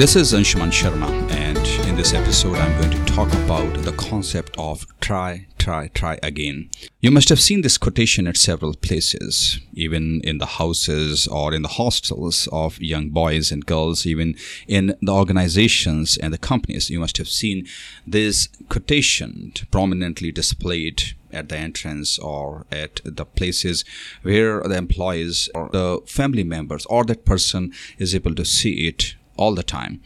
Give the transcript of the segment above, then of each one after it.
This is Anshuman Sharma, and in this episode, I'm going to talk about the concept of try, try, try again. You must have seen this quotation at several places, even in the houses or in the hostels of young boys and girls, even in the organizations and the companies. You must have seen this quotation prominently displayed at the entrance or at the places where the employees or the family members or that person is able to see it all the time.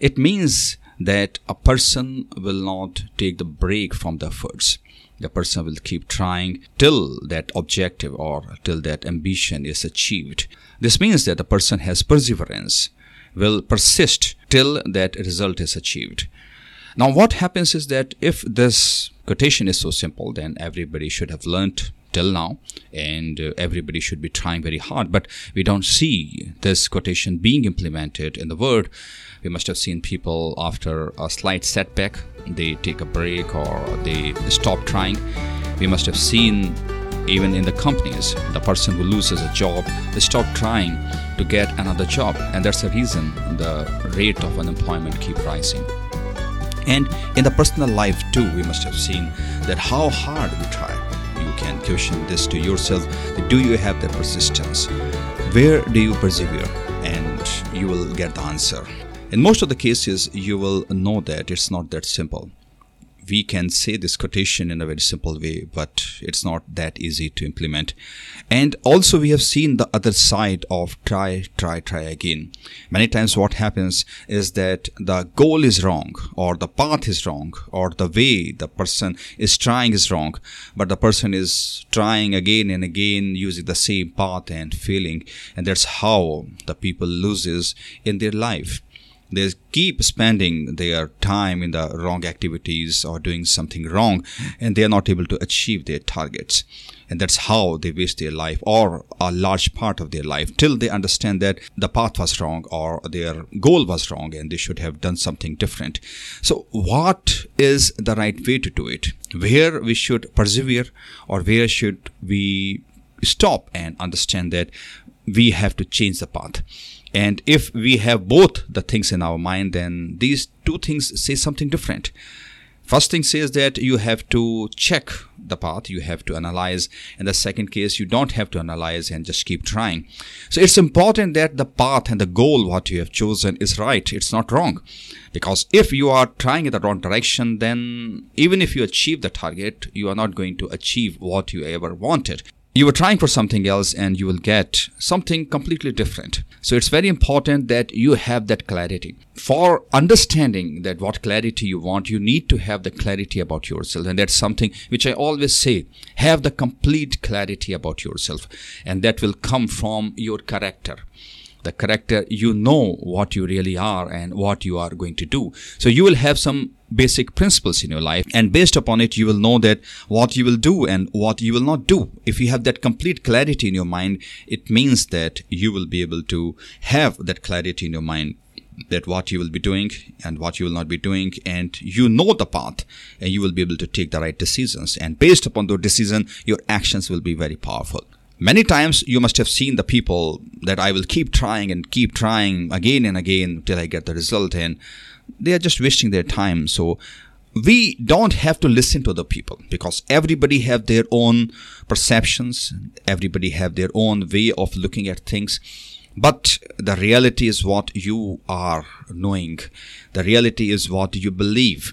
It means that a person will not take the break from the efforts. The person will keep trying till that objective or till that ambition is achieved. This means that the person has perseverance, will persist till that result is achieved. Now, what happens is that if this quotation is so simple, then everybody should have learnt till now and uh, everybody should be trying very hard. But we don't see this quotation being implemented in the world we must have seen people after a slight setback they take a break or they stop trying. We must have seen even in the companies the person who loses a job they stop trying to get another job and that's the reason the rate of unemployment keep rising. And in the personal life too we must have seen that how hard we try can question this to yourself do you have the persistence? Where do you persevere? And you will get the answer. In most of the cases you will know that it's not that simple we can say this quotation in a very simple way, but it's not that easy to implement. And also, we have seen the other side of try, try, try again. Many times, what happens is that the goal is wrong, or the path is wrong, or the way the person is trying is wrong, but the person is trying again and again using the same path and failing. And that's how the people loses in their life they keep spending their time in the wrong activities or doing something wrong and they are not able to achieve their targets. And that's how they waste their life or a large part of their life till they understand that the path was wrong or their goal was wrong and they should have done something different. So what is the right way to do it? Where we should persevere or where should we stop and understand that we have to change the path and if we have both the things in our mind, then these two things say something different. First thing says that you have to check the path, you have to analyze. In the second case, you don't have to analyze and just keep trying. So it's important that the path and the goal what you have chosen is right. It's not wrong. Because if you are trying in the wrong direction, then even if you achieve the target, you are not going to achieve what you ever wanted you were trying for something else and you will get something completely different. So it's very important that you have that clarity. For understanding that what clarity you want, you need to have the clarity about yourself. And that's something which I always say, have the complete clarity about yourself. And that will come from your character the character you know what you really are and what you are going to do so you will have some basic principles in your life and based upon it you will know that what you will do and what you will not do. If you have that complete clarity in your mind it means that you will be able to have that clarity in your mind that what you will be doing and what you will not be doing and you know the path and you will be able to take the right decisions. And based upon those decisions your actions will be very powerful. Many times you must have seen the people that I will keep trying and keep trying again and again till I get the result, and they are just wasting their time. So we don't have to listen to the people because everybody have their own perceptions, everybody have their own way of looking at things. But the reality is what you are knowing. The reality is what you believe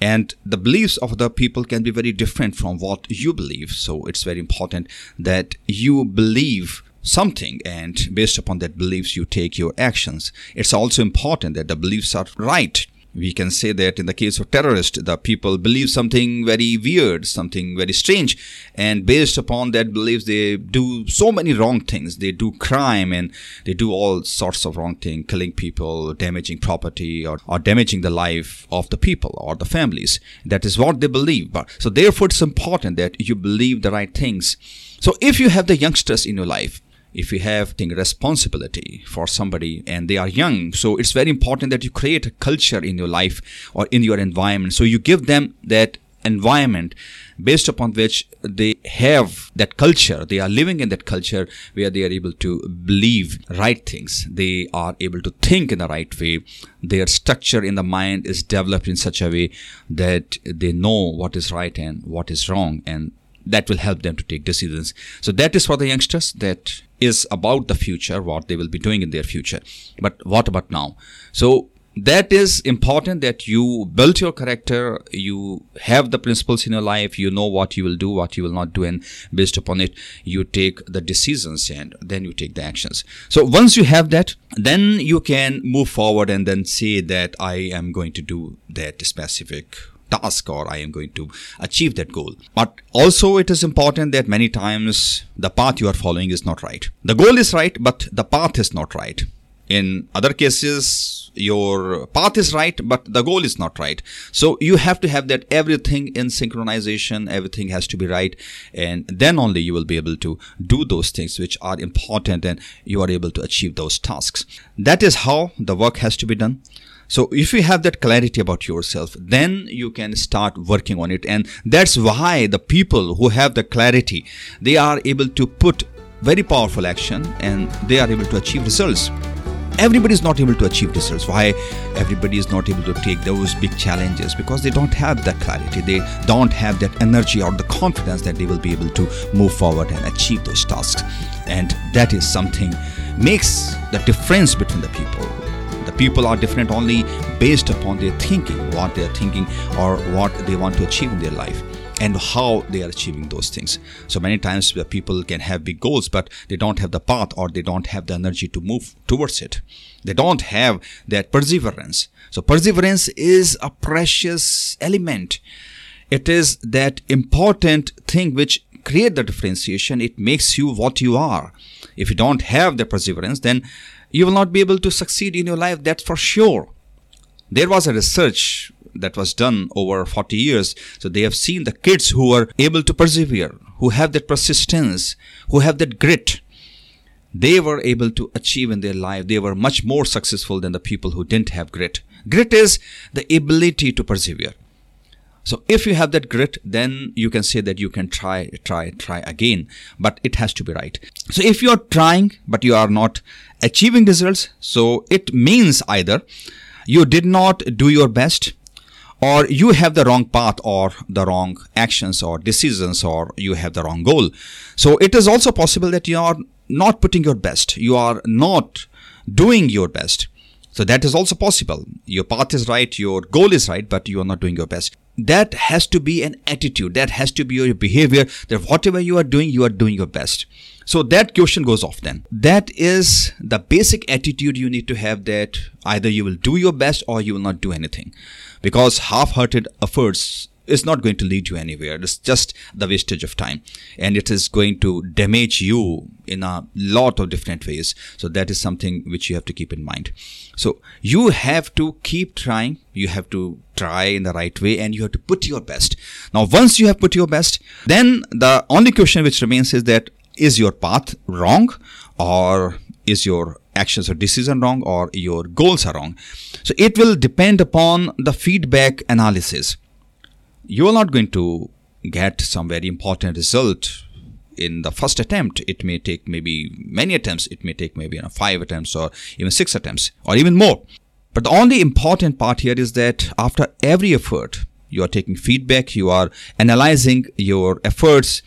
and the beliefs of other people can be very different from what you believe so it's very important that you believe something and based upon that beliefs you take your actions it's also important that the beliefs are right we can say that in the case of terrorists, the people believe something very weird, something very strange, and based upon that beliefs, they do so many wrong things. They do crime and they do all sorts of wrong things, killing people, damaging property, or, or damaging the life of the people or the families. That is what they believe. But so therefore, it's important that you believe the right things. So if you have the youngsters in your life, if you have taking responsibility for somebody and they are young. So it's very important that you create a culture in your life or in your environment. So you give them that environment based upon which they have that culture. They are living in that culture where they are able to believe right things. They are able to think in the right way. Their structure in the mind is developed in such a way that they know what is right and what is wrong and that will help them to take decisions. So that is for the youngsters that is about the future what they will be doing in their future. But what about now? So that is important that you build your character. You have the principles in your life. You know what you will do what you will not do and based upon it you take the decisions and then you take the actions. So once you have that then you can move forward and then say that i am going to do that specific task or I am going to achieve that goal. But also, it is important that many times the path you are following is not right. The goal is right, but the path is not right. In other cases, your path is right, but the goal is not right. So you have to have that everything in synchronization, everything has to be right. And then only you will be able to do those things which are important and you are able to achieve those tasks. That is how the work has to be done. So if you have that clarity about yourself, then you can start working on it. And that's why the people who have the clarity, they are able to put very powerful action and they are able to achieve results. Everybody is not able to achieve results. Why? Everybody is not able to take those big challenges because they don't have that clarity. They don't have that energy or the confidence that they will be able to move forward and achieve those tasks. And that is something makes the difference between the people people are different only based upon their thinking what they are thinking or what they want to achieve in their life and how they are achieving those things. So many times people can have big goals, but they don't have the path or they don't have the energy to move towards it. They don't have that perseverance. So perseverance is a precious element. It is that important thing which create the differentiation. It makes you what you are. If you don't have the perseverance, then you will not be able to succeed in your life. That's for sure. There was a research that was done over 40 years. So they have seen the kids who are able to persevere, who have that persistence, who have that grit. They were able to achieve in their life. They were much more successful than the people who didn't have grit. Grit is the ability to persevere. So if you have that grit, then you can say that you can try, try, try again, but it has to be right. So if you are trying, but you are not achieving results, so it means either you did not do your best or you have the wrong path or the wrong actions or decisions or you have the wrong goal. So it is also possible that you are not putting your best. You are not doing your best. So that is also possible. Your path is right your goal is right but you are not doing your best that has to be an attitude. That has to be your behavior that whatever you are doing you are doing your best. So that question goes off then. That is the basic attitude you need to have that either you will do your best or you will not do anything. Because half-hearted efforts is not going to lead you anywhere. It's just the wastage of time and it is going to damage you in a lot of different ways. So that is something which you have to keep in mind. So you have to keep trying. You have to try in the right way and you have to put your best. Now, once you have put your best, then the only question which remains is that is your path wrong or is your actions or decision wrong or your goals are wrong so it will depend upon the feedback analysis you are not going to get some very important result in the first attempt. It may take maybe many attempts. It may take maybe you know, five attempts or even six attempts or even more. But the only important part here is that after every effort you are taking feedback. You are analyzing your efforts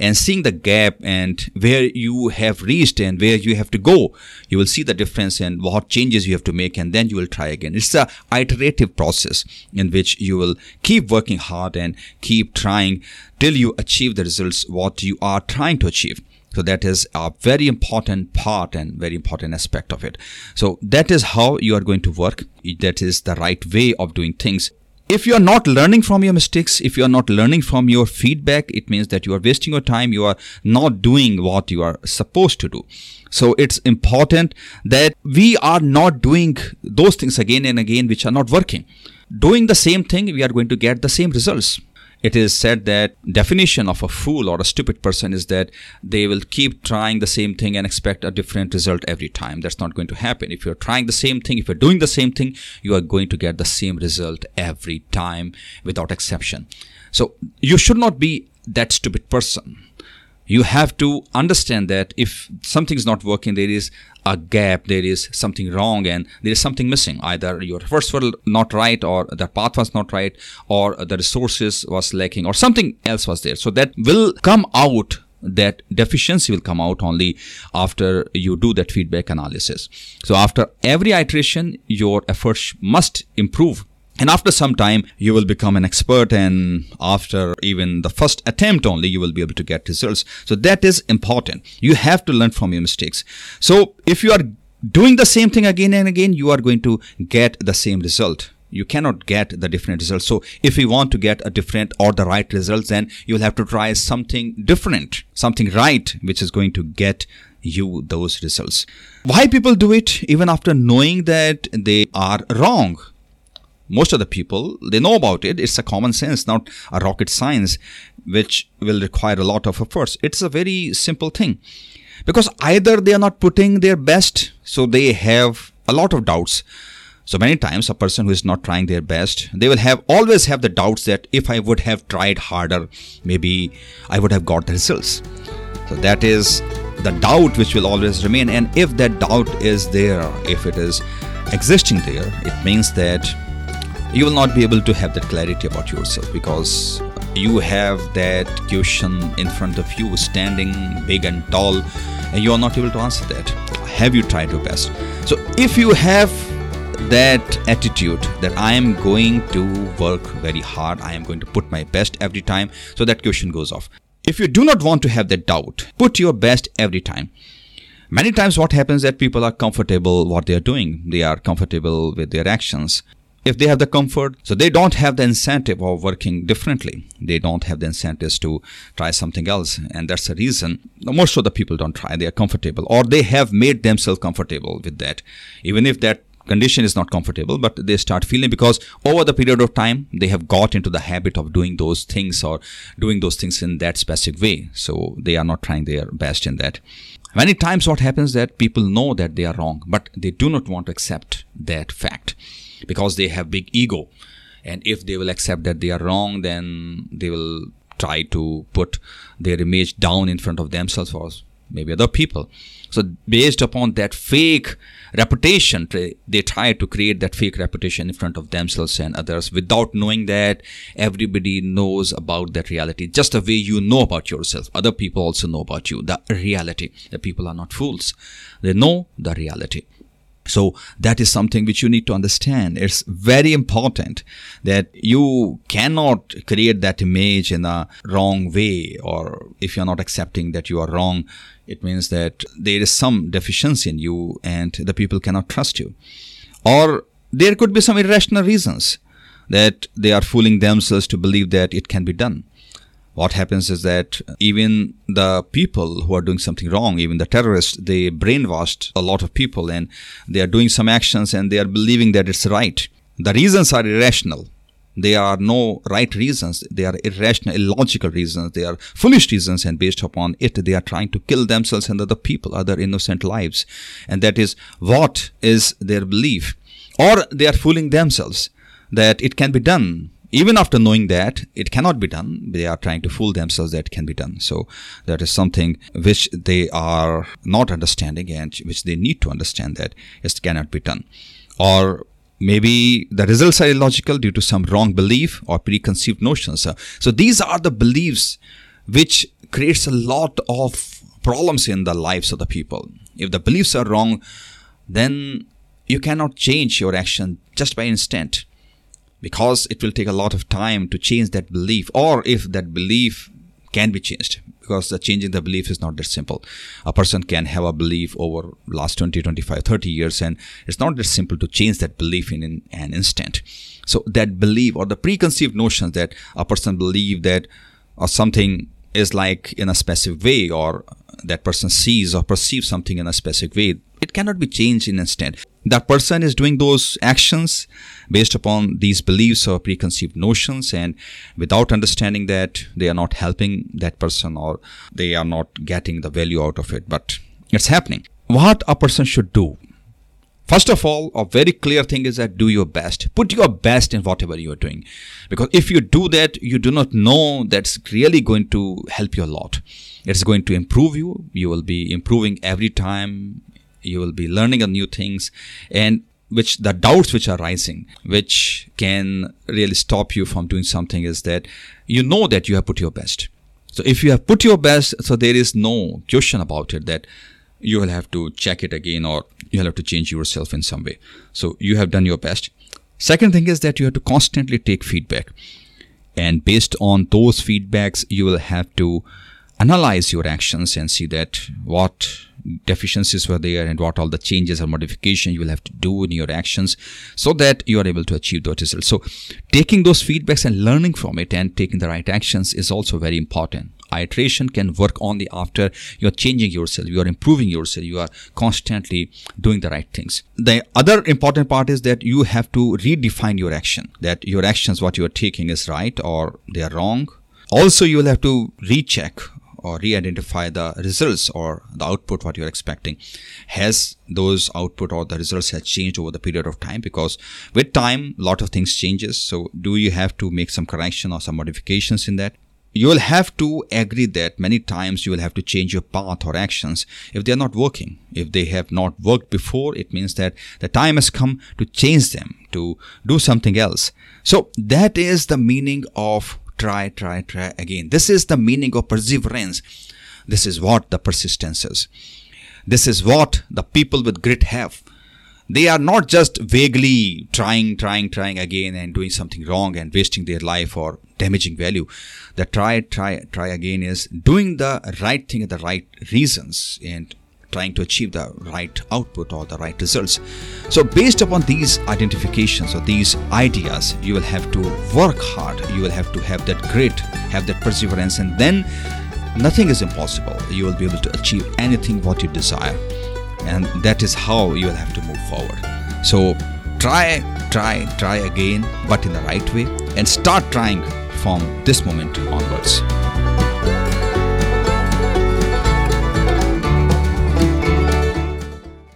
and seeing the gap and where you have reached and where you have to go you will see the difference and what changes you have to make and then you will try again. It's a iterative process in which you will keep working hard and keep trying till you achieve the results what you are trying to achieve. So that is a very important part and very important aspect of it. So that is how you are going to work. That is the right way of doing things if you are not learning from your mistakes if you are not learning from your feedback it means that you are wasting your time you are not doing what you are supposed to do. So it's important that we are not doing those things again and again which are not working. Doing the same thing we are going to get the same results it is said that definition of a fool or a stupid person is that they will keep trying the same thing and expect a different result every time. That's not going to happen. If you're trying the same thing if you're doing the same thing you are going to get the same result every time without exception. So you should not be that stupid person. You have to understand that if something is not working, there is a gap, there is something wrong, and there is something missing. Either your first were not right, or the path was not right, or the resources was lacking, or something else was there. So that will come out that deficiency will come out only after you do that feedback analysis. So after every iteration, your efforts must improve. And after some time, you will become an expert. And after even the first attempt only, you will be able to get results. So that is important. You have to learn from your mistakes. So if you are doing the same thing again and again, you are going to get the same result you cannot get the different results. So if you want to get a different or the right results, then you'll have to try something different, something right, which is going to get you those results. Why people do it even after knowing that they are wrong? Most of the people, they know about it. It's a common sense, not a rocket science, which will require a lot of efforts. It's a very simple thing. Because either they are not putting their best, so they have a lot of doubts so many times a person who is not trying their best, they will have always have the doubts that if I would have tried harder, maybe I would have got the results. So that is the doubt which will always remain. And if that doubt is there, if it is existing there, it means that you will not be able to have that clarity about yourself because you have that question in front of you standing big and tall and you are not able to answer that have you tried your best so if you have that attitude that I am going to work very hard, I am going to put my best every time, so that question goes off. If you do not want to have that doubt, put your best every time. Many times, what happens that people are comfortable what they are doing. They are comfortable with their actions. If they have the comfort, so they don't have the incentive of working differently. They don't have the incentives to try something else. And that's the reason most of the people don't try. They are comfortable or they have made themselves comfortable with that. Even if that condition is not comfortable but they start feeling because over the period of time they have got into the habit of doing those things or doing those things in that specific way so they are not trying their best in that many times what happens that people know that they are wrong but they do not want to accept that fact because they have big ego and if they will accept that they are wrong then they will try to put their image down in front of themselves or maybe other people so based upon that fake reputation, they try to create that fake reputation in front of themselves and others without knowing that everybody knows about that reality. Just the way you know about yourself, other people also know about you. The reality. The people are not fools. They know the reality. So that is something which you need to understand. It's very important that you cannot create that image in a wrong way, or if you're not accepting that you are wrong, it means that there is some deficiency in you and the people cannot trust you. Or there could be some irrational reasons that they are fooling themselves to believe that it can be done. What happens is that even the people who are doing something wrong, even the terrorists, they brainwashed a lot of people and they are doing some actions and they are believing that it's right. The reasons are irrational They are no right reasons. They are irrational, illogical reasons. They are foolish reasons, and based upon it, they are trying to kill themselves and other people, other innocent lives. And that is what is their belief. Or they are fooling themselves that it can be done. Even after knowing that it cannot be done, they are trying to fool themselves that it can be done. So that is something which they are not understanding and which they need to understand that it cannot be done. Or maybe the results are illogical due to some wrong belief or preconceived notions so these are the beliefs which creates a lot of problems in the lives of the people if the beliefs are wrong then you cannot change your action just by instant because it will take a lot of time to change that belief or if that belief can be changed because the changing the belief is not that simple. A person can have a belief over last 20 25 30 years and it's not that simple to change that belief in, in an instant. So that belief or the preconceived notions that a person believe that or something is like in a specific way or that person sees or perceives something in a specific way it cannot be changed in an instant that person is doing those actions based upon these beliefs or preconceived notions and without understanding that they are not helping that person or they are not getting the value out of it but it's happening what a person should do First of all, a very clear thing is that do your best. Put your best in whatever you are doing. Because if you do that, you do not know that's really going to help you a lot. It's going to improve you. You will be improving every time. You will be learning new things. And which the doubts which are rising, which can really stop you from doing something, is that you know that you have put your best. So if you have put your best, so there is no question about it that you will have to check it again or you'll have to change yourself in some way. So you have done your best. Second thing is that you have to constantly take feedback. And based on those feedbacks, you will have to analyze your actions and see that what deficiencies were there and what all the changes or modification you will have to do in your actions so that you are able to achieve those results. So taking those feedbacks and learning from it and taking the right actions is also very important iteration can work only after you're changing yourself, you are improving yourself, you are constantly doing the right things. The other important part is that you have to redefine your action, that your actions, what you are taking is right or they are wrong. Also, you will have to recheck or re-identify the results or the output what you're expecting has those output or the results has changed over the period of time because with time a lot of things changes so do you have to make some correction or some modifications in that you will have to agree that many times you will have to change your path or actions if they are not working. If they have not worked before, it means that the time has come to change them, to do something else. So that is the meaning of try, try, try again. This is the meaning of perseverance. This is what the persistence is. This is what the people with grit have they are not just vaguely trying, trying, trying again and doing something wrong and wasting their life or damaging value. The try, try, try again is doing the right thing at the right reasons and trying to achieve the right output or the right results. So, based upon these identifications or these ideas, you will have to work hard. You will have to have that grit, have that perseverance, and then nothing is impossible. You will be able to achieve anything what you desire and that is how you will have to move forward so try try try again but in the right way and start trying from this moment onwards